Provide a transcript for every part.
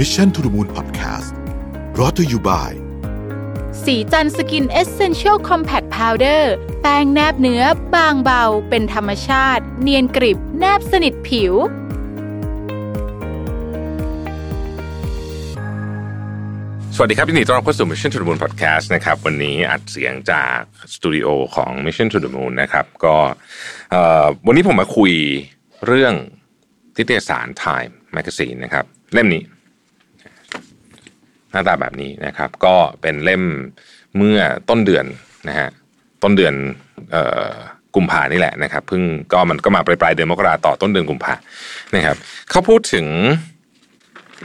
Mission to the Moon Podcast รอ t ธออยู่บ่ายสีจันสกินเอเซนเชียลคอมแพคพาวเดอร์แป้งแนบเนื้อบางเบา เป็นธรรมชาติ เนียนกริบ แนบสนิทผิว สวัสดีครับยินดีต้อนรับเข้าสู่ Mission to the Moon Podcast นะครับ วันนี้อัดเสียงจากสตูดิโอของ Mission to the Moon นะครับ ก็เอ่อวันนี้ผมมาคุยเรื่องทิตยสาร Time Magazine นะครับ เล่มนี้ห น้าตาแบบนี้นะครับ ก็เป็นเล่มเมื่อต้นเดือนนะฮะต้นเดือนออกุมภานี่แหละนะครับเพิ่งก็มันก็มาปลายปลายเดือนมกราต่อต้นเดือนกุมภานะครับเขาพูดถึง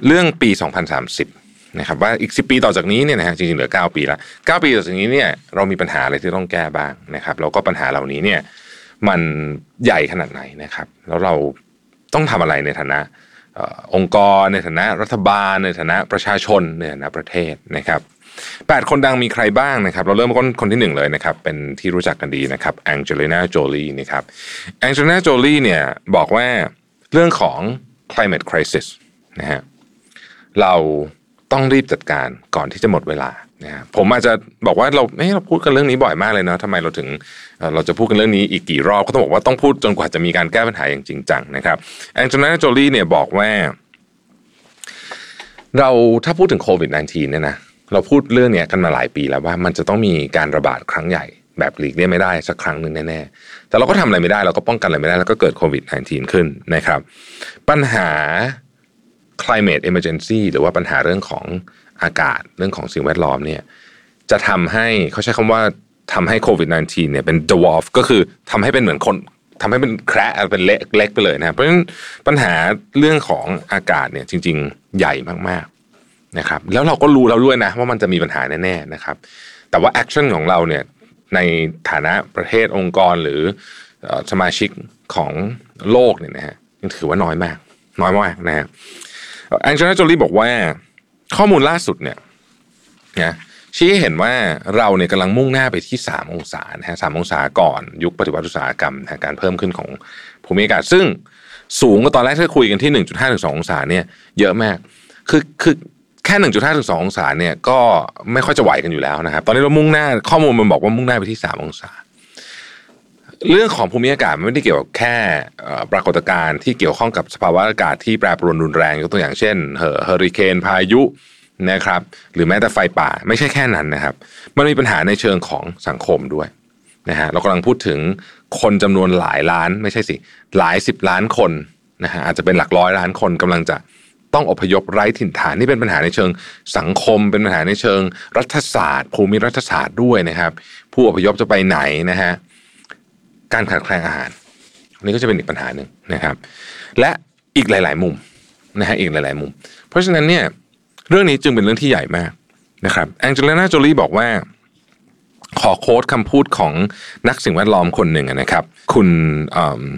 เรื่องปี 2030นะครับว่าอีก 10 ปีต่อจากนี้เนี่ยนะฮะจริงๆเหลือ 9 ปีละ9ปีต่อจากนี้เนี่ยเรามีปัญหาอะไรที่ต้องแก้บ้างนะครับแล้วก็ปัญหาเหล่านี้เนี่ยมันใหญ่ขนาดไหนนะครับ แล้วเราต้องทำอะไรในฐานะ องค์กรในฐานะรัฐบาล ในฐานะประชาชนในฐานะประเทศนะครับแปดคนดังมีใครบ้างนะครับ เราเริ่มต้นคนที่หนึ่งเลยนะครับ เป็นที่รู้จักกันดีนะครับแองเจลิน่าโจลีนะครับแองเจลิน่าโจลีเนี่ยบอกว่าเรื่องของ climate crisis นะฮะเราต้องรีบจัดการก่อนที่จะหมดเวลา นะผมอาจจะบอกว่าเราเอ้เราพูดกันเรื่องนี้บ่อยมากเลยเนาะทำไมเราถึงเราจะพูดกันเรื่องนี้อีกกี่รอบก็ต้องบอกว่าต้องพูดจนกว่าจะมีการแก้ปัญหาอย่างจริงจังนะครับแองเจลิน่าโจลีเนี่ยบอกว่า เราถ้าพูดถึงโควิด -19 เนี่ยนะเราพูดเรื่องเนี้ยกันมาหลายปีแล้วว่ามันจะต้องมีการระบาดครั้งใหญ่แบบหลีกเลี่ยงไม่ได้สักครั้งหนึ่งแน่ๆ แต่เราก็ทำอะไรไม่ได้เราก็ป้องกันอะไรไม่ได้แล้วก็เกิดโควิด -19 ขึ้นนะครับ ปัญหา climate emergency หรือว่าปัญหาเรื่องของ อากาศเรื่องของสิ่งแวดล้อมเนี่ยจะทำให้เขาใช้คำว่าทำให้โควิด -19 เนี่ยเป็น dwarf ก็คือทำให้เป็นเหมือนคนทำให้เป็นแคระเป็นเล็กเล็กไปเลยนะเพราะฉะนั้นปัญหาเรื่องของอากาศเนี่ยจริง ๆ ใหญ่มากๆนะครับแล้วเราก็รู้แล้วด้วยนะว่ามันจะมีปัญหาแน่ๆนะครับแต่ว่าแอคชั่นของเราเนี่ยในฐานะประเทศองค์กรหรือเอ่อสมาชิกของโลกเนี่ยนะฮะยังถือว่าน้อยมาก น้อยมากนะฮะแองเจลิน่าโจลีบอกว่า ข้อมูลล่าสุดเนี่ยนะชี้ให้เห็นว่าเราเนี่ยกำลังมุ่งหน้าไปที่ 3 องศานะฮะสามองศาก่อนยุคปฏิวัติอุตสาหกรรมนะการเพิ่มขึ้นของภูมิอากาศซึ่งสูงกว่าตอนแรกที่คุยกันที่ 1.5ถึง2องศาเนี่ยเยอะมาก คือคือแค่ 1.5ถึง2องศาเนี่ยก็ไม่ค่อยจะไหวกันอยู่แล้วนะครับ ตอนนี้เรามุ่งหน้าข้อมูลมันบอกว่ามุ่งหน้าไปที่ 3 องศา เรื่องของภูมิอากาศมันไม่ได้เกี่ยวกับแค่ปรากฏการณ์ที่เกี่ยวข้องกับสภาวะอากาศที่แปรปรวนรุนแรงยกตัวอย่างเช่นเฮอริเคนพายุนะครับหรือแม้แต่ไฟป่าไม่ใช่แค่นั้นนะครับ มันมีปัญหาในเชิงของสังคมด้วยนะฮะเรากำลังพูดถึงคนจำนวนหลายล้านไม่ใช่สิหลายสิบล้านคนนะฮะอาจจะเป็นหลักร้อยล้านคนกำลังจะต้องอพยพไร้ถิ่นฐานนี่เป็นปัญหาในเชิงสังคม เป็นปัญหาในเชิงรัฐศาสตร์ ภูมิรัฐศาสตร์ด้วยนะครับ ผู้อพยพจะไปไหนนะฮะ การขาดแคลนอาหารนนี้ก็จะเป็นอีกปัญหาหนึ่งนะครับ และอีกหลาย ๆ มุมนะฮะอีกหลาย ๆ มุม เพราะฉะนั้นเนี่ยเรื่องนี้จึงเป็นเรื่องที่ใหญ่มากนะครับแองเจลิน่าโจลีบอกว่า ขอโค้ดคำพูดของนักสิ่งแวดล้อมคนหนึ่งนะครับ คุณ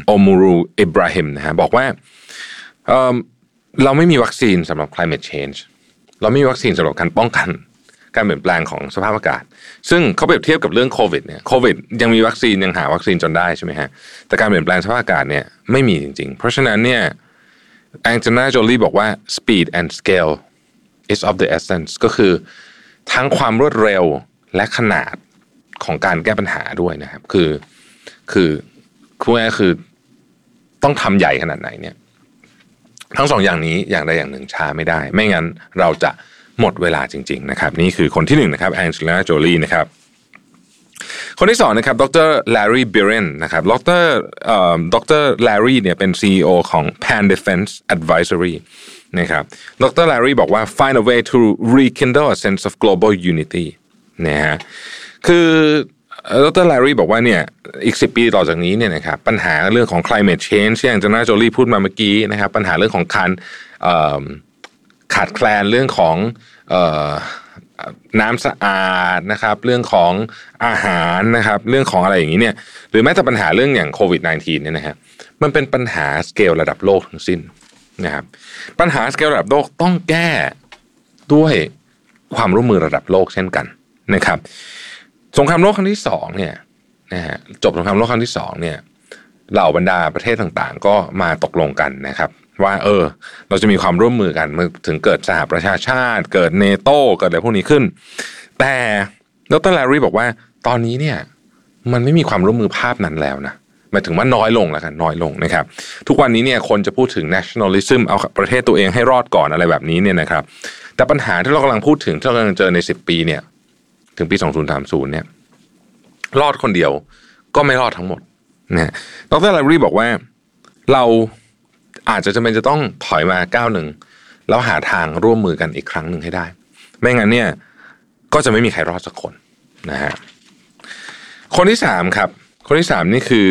โอมูรูอิบราฮิมนะฮะบอกว่าเอิ่มเราไม่มีวัคซีนสำหรับ climate change เราไม่มีวัคซีนสำหรับการป้องกัน การเปลี่ยนแปลงของสภาพอากาศ ซึ่งเขาเปรียบเทียบกับเรื่องโควิดเนี่ยโควิดยังมีวัคซีนยังหาวัคซีนจนได้ใช่ไหมฮะแต่การเปลี่ยนแปลงสภาพอากาศเนี่ยไม่มีจริง ๆ เพราะฉะนั้นเนี่ยแองเจลิน่าโจลีบอกว่า speed and scale is of the essence ก็คือ ทั้งความรวดเร็วและขนาดของการแก้ปัญหาด้วยนะครับ คือคือคือคือต้องทำใหญ่ขนาดไหนเนี่ย ทั้งสองอย่างนี้อย่างใดอย่างหนึ่งช้าไม่ได้ ไม่งั้นเราจะ หมดเวลาจริง ๆ นะครับ นี่คือคนที่หนึ่งนะครับแองเจลิน่าโจลีนะครับคนที่สองนะครับ ดรแลรี่บริลเลียนต์นะครับ ดรดรแลรี่เนี่ยเป็น CEO ของ Pandefense Advisory นะครับ ดรแลรี่บอกว่า find a way to rekindle a sense of global unity นะฮะ คือดรแลรี่บอกว่าเนี่ย อีก 10 ปีต่อจากนี้เนี่ยนะครับ ปัญหาเรื่องของ climate change ที่แองเจลิน่าโจลี่พูดมาเมื่อกี้นะครับ ปัญหาเรื่องของการ ขาดแคลนเรื่องของน้ำสะอาดนะครับเรื่องของอาหารนะครับเรื่องของอะไรอย่างนี้เนี่ยหรือแม้แต่ปัญหาเรื่องอย่างโควิด -19 เนี่ยนะฮะมันเป็นปัญหาสเกลระดับโลกทั้งสิ้นนะครับปัญหาสเกลระดับโลกต้องแก้ด้วยความร่วมมือระดับโลกเช่นกันนะครับสงครามโลกครั้งที่สองเนี่ยนะฮะจบสงครามโลกครั้งที่สองเนี่ยเหล่าบรรดาประเทศต่างๆ ก็มาตกลงกันนะครับ ว่าเออ เราจะมีความร่วมมือกันเมื่อถึงเกิดสหประชาชาติ เกิดเนโตเกิดอะไรพวกนี้ขึ้น แต่ดรแลรี่บอกว่า ตอนนี้เนี่ย มันไม่มีความร่วมมือภาพนั้นแล้วนะหมายถึงว่าน้อยลงแล้วกันน้อยลงนะครับ ทุกวันนี้เนี่ยคนจะพูดถึง nationalism เอาประเทศตัวเองให้รอดก่อนอะไรแบบนี้เนี่ยนะครับ แต่ปัญหาที่เรากำลังพูดถึงที่เรากำลังเจอในสิบปีเนี่ย ถึงปี 2030 เนี่ย รอดคนเดียวก็ไม่รอดทั้งหมดนะดรลารีบอกว่าเรา อาจจะจำเป็นจะต้องถอยมาก้าวหนึ่งแล้วหาทางร่วมมือกันอีกครั้งหนึ่งให้ได้ ไม่งั้นเนี่ยก็จะไม่มีใครรอดสักคนนะฮะคนที่สามครับ คนที่สามนี่คือ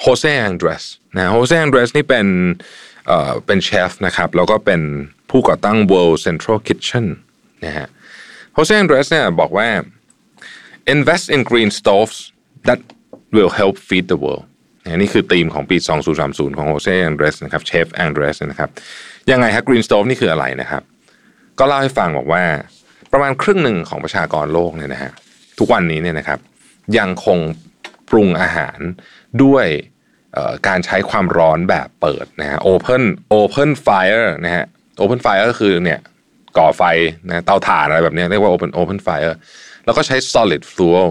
โฮเซ่อังเดรสนะโฮเซ่อังเดรสนี่เป็นเอ่อเป็นเชฟนะครับแล้วก็เป็นผู้ก่อตั้ง World Central Kitchen นะฮะโฮเซ่อังเดรสเนี่ยบอกว่า invest in green stoves that will help feed the world นี่คือธีมของปี 2030 ของโฮเซ่อังเดรสนะครับเชฟแองเดรสนะครับยังไงฮะ green stove นี่คืออะไรนะครับ ก็เล่าให้ฟังบอกว่าประมาณครึ่งหนึ่งของประชากรโลกเนี่ยนะฮะทุกวันนี้เนี่ยนะครับ ยังคงปรุงอาหารด้วยการใช้ความร้อนแบบเปิดนะฮะ open open fire นะฮะ open fire ก็คือเนี่ยก่อไฟนะเตาถ่านอะไรแบบนี้เรียกว่า open open fire แล้วก็ใช้ solid fuel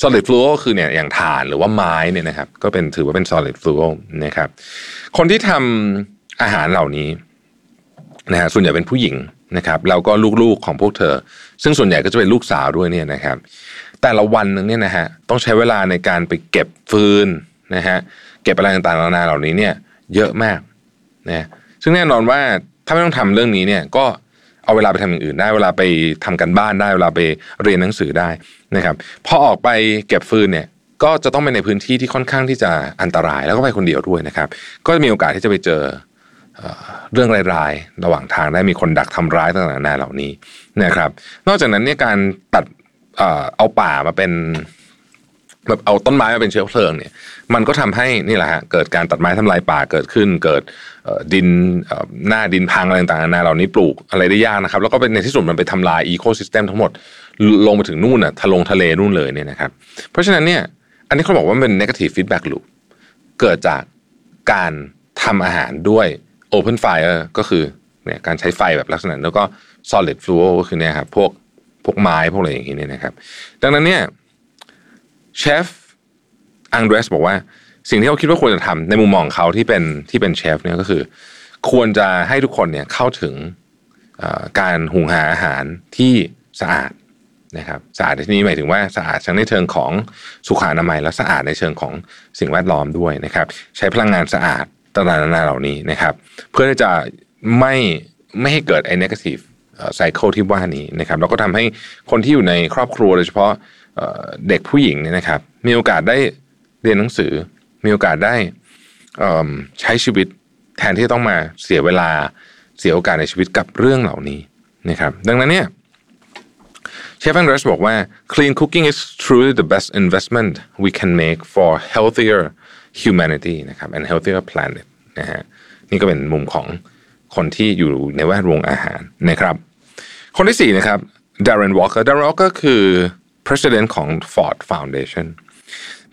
solid fuel ก็คือเนี่ยอย่างถ่านหรือว่าไม้เนี่ยนะครับ ก็เป็นถือว่าเป็น solid fuel นะครับ คนที่ทำอาหารเหล่านี้นะฮะส่วนใหญ่เป็นผู้หญิงนะครับแล้วก็ลูกๆของพวกเธอ ซึ่งส่วนใหญ่ก็จะเป็นลูกสาวด้วยเนี่ยนะครับ แต่ละวันหนึ่งเนี่ยนะฮะต้องใช้เวลาในการไปเก็บฟืนนะฮะเก็บอะไรต่างๆนานาเหล่านี้เนี่ย เยอะมากนะซึ่งแน่นอนว่าถ้าไม่ต้องทำเรื่องนี้เนี่ยก็ เอาเวลาไปทำอย่างอื่นได้เวลาไปทำกันบ้านได้เวลาไปเรียนหนังสือได้นะครับพอออกไปเก็บฟืนเนี่ยก็จะต้องไปในพื้นที่ที่ค่อนข้างที่จะอันตรายแล้วก็ไปคนเดียวด้วยนะครับ ก็จะมีโอกาสที่จะไปเจอเรื่องร้ายๆระหว่างทางได้มีคนดักทำร้ายต่างๆนานาเหล่านี้นะครับ นอกจากนั้นเนี่ยการตัดเอาป่ามาเป็น แบบเอาต้นไม้มาเป็นเชื้อเพลิงเนี่ย มันก็ทำให้นี่แหละฮะเกิดการตัดไม้ทำลายป่าเกิดขึ้น เกิดดินหน้าดินพังอะไรต่างๆนานาเหล่านี้ปลูกอะไรได้ยากนะครับ แล้วก็ในที่สุดมันไปทำลายอีโคซิสเต็มทั้งหมดลงไปถึงนู่นน่ะทะลงทะเลนู่นเลยเนี่ยนะครับ เพราะฉะนั้นเนี่ย อันนี้เขาบอกว่าเป็น negative feedback loop เกิดจากการทำอาหารด้วย open fire ก็คือเนี่ยการใช้ไฟแบบลักษณะ แล้วก็ solid fuel ก็คือเนี่ยครับพวกพวกไม้พวกอะไรอย่างนี้เนี่ยนะครับ ดังนั้นเนี่ย เชฟอังเดรสบอกว่า สิ่งที่เขาคิดว่าควรจะทำในมุมมองเขาที่เป็นที่เป็นเชฟเนี่ยก็คือ ควรจะให้ทุกคนเนี่ยเข้าถึงการหุงหาอาหารที่สะอาดนะครับสะอาดในที่นี้หมายถึงว่าสะอาดทั้งในเชิงของสุขอนามัยและสะอาดในเชิงของสิ่งแวดล้อมด้วยนะครับ ใช้พลังงานสะอาดต่างๆนานาเหล่านี้นะครับ เพื่อที่จะไม่ไม่ให้เกิดไอ้ negative ไซเคิลที่ว่านี้นะครับแล้วก็ทำให้คนที่อยู่ในครอบครัวโดยเฉพาะ เด็กผู้หญิงเนี่ยนะครับ มีโอกาสได้เรียนหนังสือ มีโอกาสได้ใช้ชีวิตแทนที่ต้องมาเสียเวลาเสียโอกาสในชีวิตกับเรื่องเหล่านี้นะครับ ดังนั้นเนี่ยเชฟแอนเดรสบอกว่า clean cooking is truly the best investment we can make for healthier humanity นะครับ and healthier planet นะฮะนี่ก็เป็นมุมของคนที่อยู่ในแวดวงอาหารนะครับ คนที่สี่นะครับ Darren Walker Darren Walker คือ president ของ Ford Foundation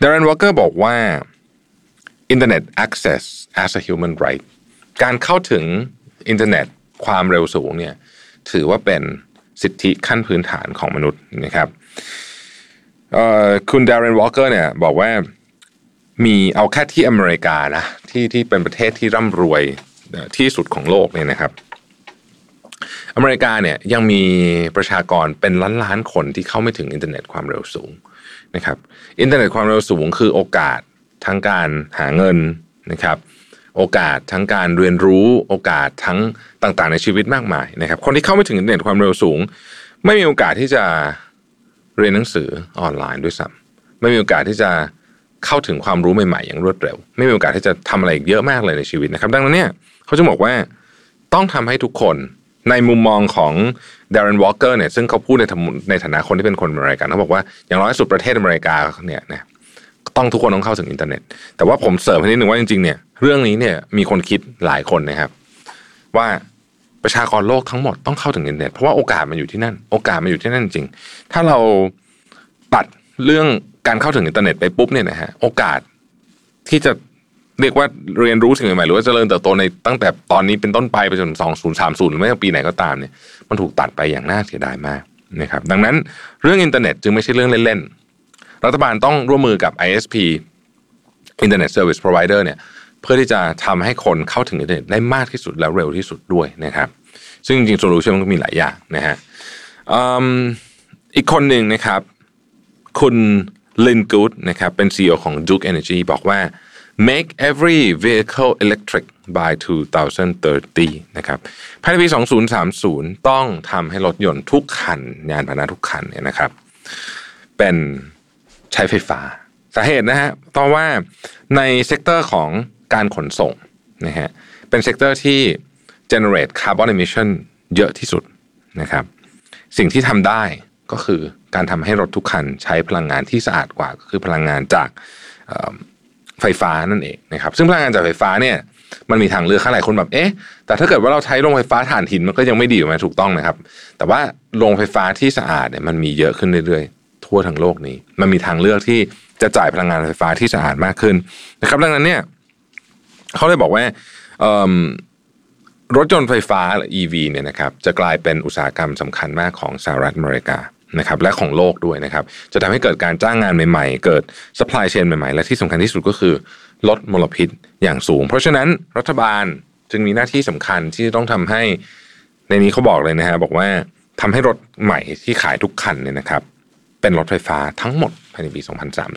Darren Walker บอกว่า Internet access as a human right การเข้าถึงอินเทอร์เน็ตความเร็วสูงเนี่ยถือว่าเป็นสิทธิขั้นพื้นฐานของมนุษย์นะครับคุณดาร์เรนวอลเกอร์เนี่ยบอกว่ามีเอาแค่ที่อเมริกานะที่ที่เป็นประเทศที่ร่ำรวยที่สุดของโลกเนี่ยนะครับ อเมริกาเนี่ยยังมีประชากรเป็นล้านล้านคนที่เข้าไม่ถึงอินเทอร์เน็ตความเร็วสูงนะครับอินเทอร์เน็ตความเร็วสูงคือโอกาสทั้งการหาเงินนะครับโอกาสทั้งการเรียนรู้โอกาสทั้งต่างๆ ในชีวิตมากมายนะครับคนที่เข้าไม่ถึงอินเทอร์เน็ตความเร็วสูง ไม่มีโอกาสที่จะเรียนหนังสือออนไลน์ด้วยซ้ำไม่มีโอกาสที่จะเข้าถึงความรู้ใหม่ๆอย่างรวดเร็ว ไม่มีโอกาสที่จะทำอะไรเยอะมากเลยในชีวิตนะครับ ดังนั้นเนี่ยเขาจะบอกว่าต้องทำให้ทุกคน ในมุมมองของดาร r นวอลเกอร์เนี่ยซึ่งเขาพูดในในฐานะคนที่เป็นคนอเมริกันเขาบอกว่าอย่างน้อยสุดประเทศอเมริกาเนี่ยนะต้องทุกคนต้องเข้าถึงอินเทอร์เน็ต แต่ว่าผมเสริมให้นิดหนึ่งว่าจริงๆเนี่ยเรื่องนี้เนี่ยมีคนคิดหลายคนนะครับ ว่าประชากรโลกทั้งหมดต้องเข้าถึงอินเทอร์เน็ตเพราะว่าโอกาสมันอยู่ที่นั่น โอกาสมันอยู่ที่นั่นจริง ถ้าเราตัดเรื่องการเข้าถึงอินเทอร์เน็ตไปปุ๊บเนี่ยนะฮะโอกาสที่จะ เรียกว่าเรียนรู้สิ่งใหม่ๆหรือว่าเจริญเติบโตในตั้งแต่ตอนนี้เป็นต้นไปไปจน 2030 หรือไม่ว่าปีไหนก็ตามเนี่ยมันถูกตัดไปอย่างน่าเสียดายมากนะครับดังนั้นเรื่องอินเทอร์เน็ตจึงไม่ใช่เรื่องเล่นๆ รัฐบาลต้องร่วมมือกับ ISP Internet Service Provider เนี่ยเพื่อที่จะทำให้คนเข้าถึงอินเทอร์เน็ตได้มากที่สุดและเร็วที่สุดด้วยนะครับ ซึ่งจริงๆ solution มันก็มีหลายอย่างนะฮะอีกคนหนึ่งนะครับ คุณ Lynn Good นะครับเป็น CEO ของ Duke Energy บอกว่า make every vehicle electric by 2030 นะครับภายในปี 2030 ต้องทำให้รถยนต์ทุกคัน ยานพาหนะทุกคันเนี่ยนะครับ เป็นใช้ไฟฟ้า สาเหตุนะฮะเพราะว่าใน sector ของการขนส่งนะฮะเป็น sector ที่ generate carbon emission เยอะที่สุดนะครับ สิ่งที่ทำได้ก็คือการทำให้รถทุกคันใช้พลังงานที่สะอาดกว่าก็คือพลังงานจาก ไฟฟ้านั่นเองนะครับซึ่งพลังงานจากไฟฟ้าเนี่ยมันมีทางเลือกข้างหลายคนแบบเอ๊ะแต่ถ้าเกิดว่าเราใช้โรงไฟฟ้าถ่านหินมันก็ยังไม่ดีไหมถูกต้องนะครับ แต่ว่าโรงไฟฟ้าที่สะอาดเนี่ยมันมีเยอะขึ้นเรื่อยๆ ทั่วทั้งโลกนี้ มันมีทางเลือกที่จะจ่ายพลังงานไฟฟ้าที่สะอาดมากขึ้นนะครับ ดังนั้นเนี่ยเขาเลยบอกว่ารถยนต์ไฟฟ้าหรือ EV เนี่ยนะครับจะกลายเป็นอุตสาหกรรมสำคัญมากของสหรัฐอเมริกา นะครับและของโลกด้วยนะครับ จะทำให้เกิดการจ้างงานใหม่ๆ เกิด supply chain ใหม่ๆ และที่สำคัญที่สุดก็คือลดมลพิษอย่างสูง เพราะฉะนั้นรัฐบาลจึงมีหน้าที่สำคัญที่ต้องทำให้ในนี้เขาบอกเลยนะฮะบอกว่าทำให้รถใหม่ที่ขายทุกคันเนี่ยนะครับ เป็นรถไฟฟ้าทั้งหมดภายในปี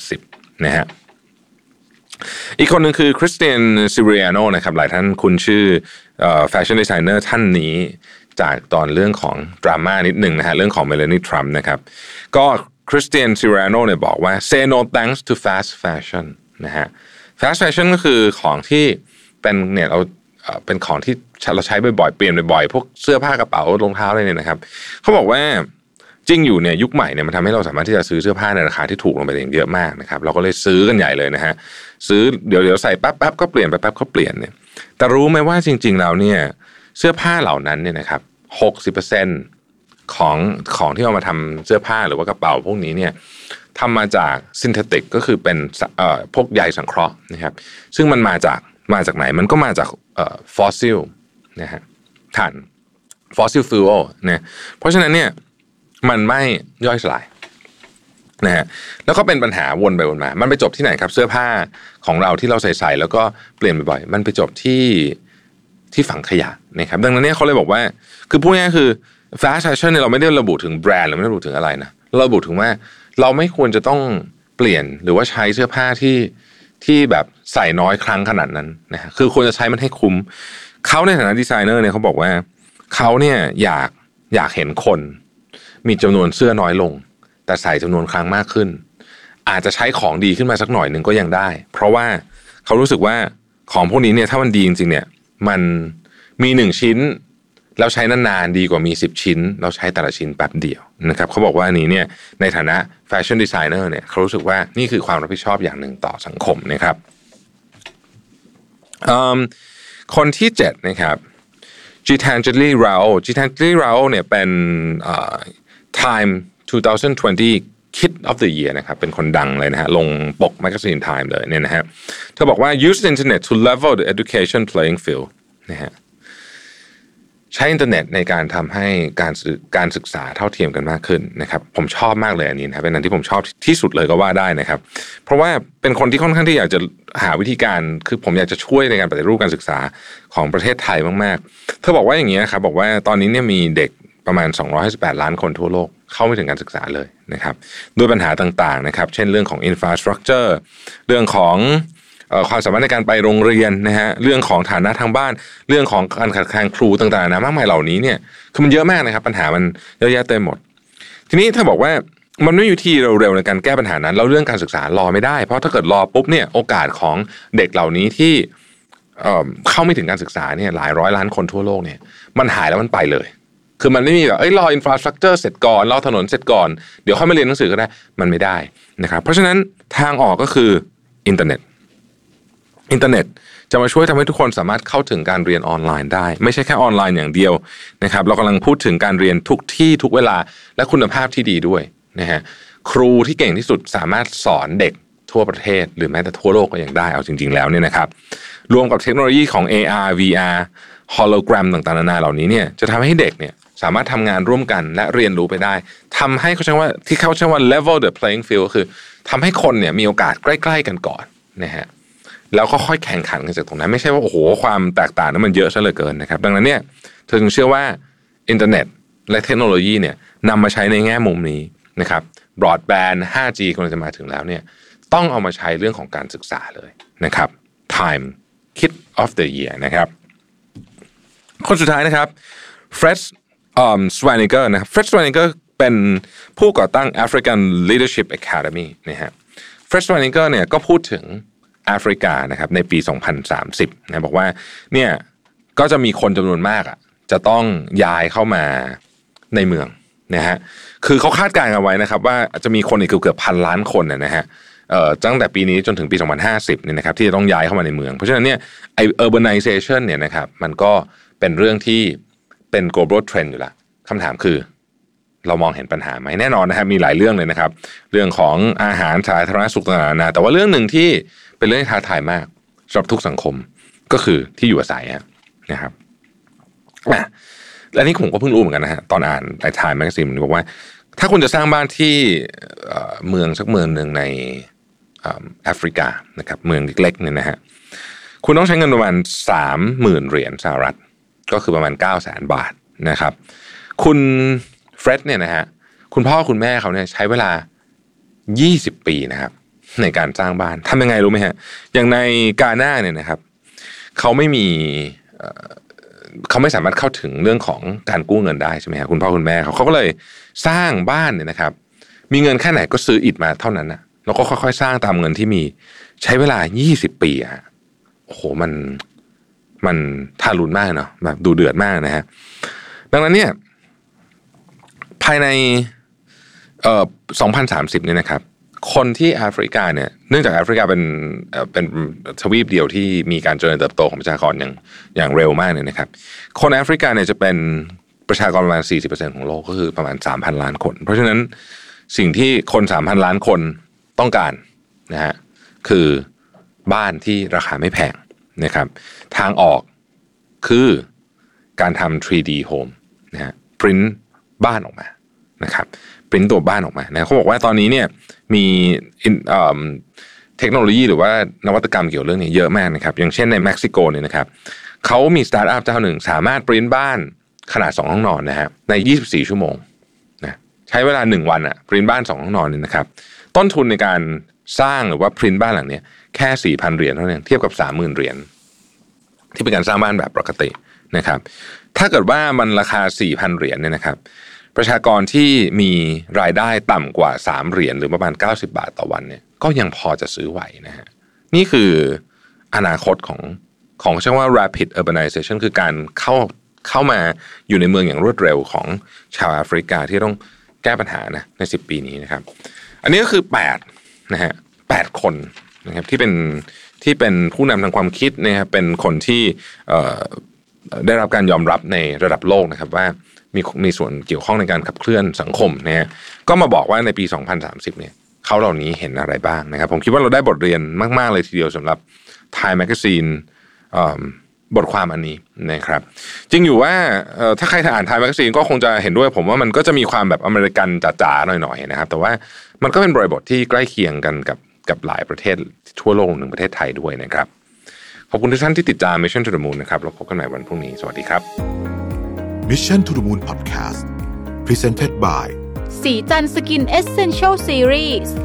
2030 นะฮะอีกคนหนึ่งคือคริสเตียนซิเรียโนนะครับหลายท่านคุณชื่อแฟชั่นดีไซเนอร์ท่านนี้ จากตอนเรื่องของดราม่านิดหนึ่งนะฮะเรื่องของเมลานีทรัมป์นะครับก็คริสเตียนซิเรียโนเนี่ยบอกว่า say no thanks to fast fashion นะฮะ fast fashion ก็คือของที่เป็นเนี่ยเราเป็นของที่เราใช้บ่อยๆเปลี่ยนบ่อยๆพวกเสื้อผ้ากระเป๋ารองเท้าอะไรเนี่ยนะครับเขาบอกว่าจริงอยู่เนี่ยยุคใหม่เนี่ยมันทำให้เราสามารถที่จะซื้อเสื้อผ้าในราคาที่ถูกลงไปอย่างเยอะมากนะครับเราก็เลยซื้อกันใหญ่เลยนะฮะซื้อเดี๋ยวเดี๋ยวใส่แป๊บแป๊บก็เปลี่ยนไปแป๊บก็เปลี่ยนเนี่ยแต่รู้ไหมว่าจริง ๆ เราเนี่ย เสื้อผ้าเหล่านั้นเนี่ยนะครับหกสิบเปอร์เซ็นของของที่เอามาทำเสื้อผ้าหรือว่ากระเป๋าพวกนี้เนี่ยทำมาจาก synthetic ก็คือเป็นเอ่อพวกใยสังเคราะห์นะครับ ซึ่งมันมาจากมาจากไหน มันก็มาจากเอ่อฟอสซิลนะฮะถ่าน fossil fuel เนี่ยเพราะฉะนั้นเนี่ยมันไม่ย่อยสลายนะฮะแล้วก็เป็นปัญหาวนไปวนมา มันไปจบที่ไหนครับ เสื้อผ้าของเราที่เราใส่ใส่แล้วก็เปลี่ยนบ่อยๆมันไปจบที่ ที่ฝังขยะนะครับดังนั้นเนี่ยเขาเลยบอกว่า คือพูดง่ายๆคือ fast fashion เนี่ยเราไม่ได้ระบุถึงแบรนด์หรือไม่ได้ระบุถึงอะไรนะเราระบุถึงว่าเราไม่ควรจะต้องเปลี่ยนหรือว่าใช้เสื้อผ้าที่ที่แบบใส่น้อยครั้งขนาดนั้นนะคือควรจะใช้มันให้คุ้มเขาในฐานะดีไซเนอร์เนี่ยเขาบอกว่าเขาเนี่ยอยากอยากเห็นคน มีจำนวนเสื้อน้อยลง แต่ใส่จำนวนครั้งมากขึ้น อาจจะใช้ของดีขึ้นมาสักหน่อยหนึ่งก็ยังได้ เพราะว่าเขารู้สึกว่าของพวกนี้เนี่ยถ้ามันดีจริงๆเนี่ย มันมีหนึ่งชิ้น เราใช้นานๆดีกว่ามี 10 ชิ้น เราใช้แต่ละชิ้นแป๊บเดียวนะครับเขาบอกว่านี้เนี่ยในฐานะ fashion designer เนี่ยเขารู้สึกว่านี่คือความรับผิดชอบอย่างหนึ่งต่อสังคมนะครับคนที่7นะครับ Gitanjali Rao Gitanjali Rao เนี่ยเป็น Time 2020 Kid of the Year นะครับเป็นคนดังเลยนะฮะลงปก magazine Time เลยเนี่ยนะฮะเธอบอกว่า use the internet to level the education playing field นะฮะใช้อินเทอร์เน็ตในการทำให้การการศึกษาเท่าเทียมกันมากขึ้นนะครับ ผมชอบมากเลยอันนี้นะเป็นอันที่ผมชอบที่สุดเลยก็ว่าได้นะครับ เพราะว่าเป็นคนที่ค่อนข้างที่อยากจะหาวิธีการคือผมอยากจะช่วยในการปฏิรูปการศึกษาของประเทศไทยมากๆเธอบอกว่าอย่างนี้ครับบอกว่าตอนนี้เนี่ยมีเด็กประมาณ 258 ล้านคนทั่วโลก เข้าไม่ถึงการศึกษาเลยนะครับ ด้วยปัญหาต่างๆนะครับ เช่นเรื่องของ infrastructure เรื่องของความสามารถในการไปโรงเรียนนะฮะเรื่องของฐานะทางบ้าน เรื่องของการขาดแคลนครูต่างๆนะมากมายเหล่านี้เนี่ยคือมันเยอะมากนะครับ ปัญหามันเยอะแยะเต็มหมด ทีนี้ถ้าบอกว่ามันไม่มีวิธีเร็วๆในการแก้ปัญหานั้นแล้วเรื่องการศึกษารอไม่ได้ เพราะถ้าเกิดรอปุ๊บเนี่ยโอกาสของเด็กเหล่านี้ที่เข้าไม่ถึงการศึกษาเนี่ยหลายร้อยล้านคนทั่วโลกเนี่ยมันหายแล้วมันไปเลย คือมันไม่มีแบบเอ้ยรอ infrastructure เสร็จก่อนรอถนนเสร็จก่อน เดี๋ยวค่อยมาเรียนหนังสือก็ได้มันไม่ได้นะครับเพราะฉะนั้นทางออกก็คืออินเทอร์เน็ตอินเทอร์เน็ตจะมาช่วยทำให้ทุกคนสามารถเข้าถึงการเรียนออนไลน์ได้ ไม่ใช่แค่ออนไลน์อย่างเดียวนะครับเรากำลังพูดถึงการเรียนทุกที่ทุกเวลาและคุณภาพที่ดีด้วยนะฮะครูที่เก่งที่สุดสามารถสอนเด็กทั่วประเทศ หรือแม้แต่ทั่วโลกก็ยังได้เอาจริง ๆ แล้วเนี่ยนะครับรวมกับเทคโนโลยีของ AR VR hologram ต่างๆนานาเหล่านี้เนี่ยจะทำให้เด็กเนี่ย สามารถทำงานร่วมกันและเรียนรู้ไปได้ทำให้เขาใช้ว่าที่เขาใช้ว่า level the playing field คือทำให้คนเนี่ยมีโอกาสใกล้ ๆ กันก่อนนะฮะแล้วก็ค่อยแข่งขันกันจากตรงนั้น ไม่ใช่ว่าโอ้โหความแตกต่างนั้นมันเยอะซะเหลือเกินนะครับ ดังนั้นเนี่ยเธอจึงเชื่อว่าอินเทอร์เน็ตและเทคโนโลยีเนี่ยนำมาใช้ในแง่มุมนี้นะครับบรอดแบนด์ 5G กำลังจะมาถึงแล้วเนี่ยต้องเอามาใช้เรื่องของการศึกษาเลยนะครับ Time Kid of the Year นะครับ คนสุดท้ายนะครับ Fred Swaniker นะครับ Fred Swaniker เป็นผู้ก่อตั้ง African Leadership Academy นะฮะ Fred Swaniker เนี่ยก็พูดถึงแอฟริกานะครับในปี 2030นะบอกว่าเนี่ยก็จะมีคนจำนวนมากอะจะต้องย้ายเข้ามาในเมืองนะฮะคือเขาคาดการณ์กันไว้นะครับ ว่าจะมีคนอีกเกือบพันล้านคนนะฮะเอ่อตั้งแต่ปีนี้จนถึงปี 2050เนี่ยนะครับที่จะต้องย้ายเข้ามาในเมือง เพราะฉะนั้นเนี่ยไอ urbanization เนี่ยนะครับมันก็เป็นเรื่องที่ เป็น global trend อยู่ละคำถามคือ เรามองเห็นปัญหาไหมแน่นอนนะครับมีหลายเรื่องเลยนะครับ เรื่องของอาหารสาธารณสุขต่างๆนานาแต่ว่าเรื่องหนึ่งที่เป็นเรื่องที่ท้าทายมากสำหรับทุกสังคมก็คือที่อยู่อาศัยนะครับอะและนี่ผมก็เพิ่งรู้เหมือนกันนะฮะตอนอ่านไอ้ทายแมกซีนบอกว่า ถ้าคุณจะสร้างบ้านที่เมืองสักเมืองหนึ่งในแอฟริกานะครับเมืองเล็กๆเนี่ยนะฮะคุณต้องใช้เงินประมาณสามหมื่นเหรียญสหรัฐ ก็คือประมาณเก้าแสนบาทนะครับ คุณเฟร็ดเนี่ยนะฮะคุณพ่อคุณแม่เขาเนี่ยใช้เวลา 20 ปีนะครับ ในการสร้างบ้านทำยังไงรู้ไหมฮะอย่างในกาหน้าเนี่ยนะครับเขาไม่มีเขาไม่สามารถเข้าถึงเรื่องของการกู้เงินได้ใช่ไหมครัคุณพ่อคุณแม่เขาเขาก็เลยสร้างบ้านเนี่ยนะครับ มีเงินแค่ไหนก็ซื้ออิฐมาเท่านั้นนะแล้วก็ค่อยๆ สร้างตามเงินที่มีใช้เวลา 20 ปีอะโอ้โหมัน มันทารุณมากเนาะแบบดูเดือดมากนะฮะดังนั้นเนี่ย ภายในเอ่อ2030เนี่ยนะครับ คนที่แอฟริกาเนี่ย เนื่องจากแอฟริกาเป็นเป็นทวีปเดียวที่มีการเจริญเติบโตของประชากรอย่างอย่างเร็วมากเนี่ยนะครับ คนแอฟริกาเนี่ยจะเป็นประชากรประมาณ 40%ของโลกก็คือประมาณ 3,000 ล้านคน เพราะฉะนั้นสิ่งที่คน 3,000 ล้านคนต้องการนะฮะคือบ้านที่ราคาไม่แพง นะครับทางออกคือการทำ 3D home นะฮะ print บ้านออกมานะครับปริ้นตัวบ้านออกมานะเขาบอกว่าตอนนี้เนี่ยมีเทคโนโลยีหรือว่านวัตกรรมเกี่ยวเรื่องนี้เยอะมากนะครับ อย่างเช่นในเม็กซิโกเนี่ยนะครับเขามีสตาร์ทอัพเจ้าหนึ่ง สามารถปริ้นบ้านขนาด 2 ห้องนอนนะฮะใน 24 ชั่วโมงนะใช้เวลา 1 วันอะปริ้นบ้าน 2 ห้องนอนเนี่ยนะครับ ต้นทุนในการ สร้างหรือว่าปริ้นบ้านหลังนี้แค่4,000เหรียญเท่านั้นเทียบกับ30,000เหรียญที่เป็นการสร้างบ้านแบบปกตินะครับ ถ้าเกิดว่ามันราคา4,000เหรียญเนี่ยนะครับ ประชากรที่มีรายได้ต่ำกว่า3เหรียญหรือประมาณ 90 บาทต่อวันเนี่ยก็ยังพอจะซื้อไหวนะฮะนี่คืออนาคตของของชื่อว่า rapid urbanization คือการเข้าเข้ามาอยู่ในเมืองอย่างรวดเร็วของชาวแอฟริกาที่ต้องแก้ปัญหานะใน 10 ปีนี้นะครับ อันนี้ก็คือ 8 นะฮะแคนนะครับที่เป็นที่เป็นผู้นำทางความคิดนะครับเป็นคนที่ได้รับการยอมรับในระดับโลกนะครับว่ามีมีส่วนเกี่ยวข้องในการขับเคลื่อนสังคมนะฮะก็มาบอกว่าในปี 2030 เนี่ยเขาเหล่านี้เห็นอะไรบ้างนะครับ ผมคิดว่าเราได้บทเรียนมาก ๆ เลยทีเดียวสำหรับ Time Magazine บทความอันนี้นะครับ จริงอยู่ว่าถ้าใครอ่าน Time Magazine ก็คงจะเห็นด้วย ผมว่ามันก็จะมีความแบบอเมริกันจ๋าๆหน่อยๆนะครับ แต่ว่ามันก็เป็นบริบทที่ใกล้เคียงกันกับกับหลายประเทศทั่วโลกรวมถึงประเทศไทยด้วยนะครับ ขอบคุณทุกท่านที่ติดตาม Mission to the Moon นะครับเราพบกันใหม่วันพรุ่งนี้ สวัสดีครับ Mission to the Moon Podcast Presented by สีจันสกินเอเซนเชลซีรีส์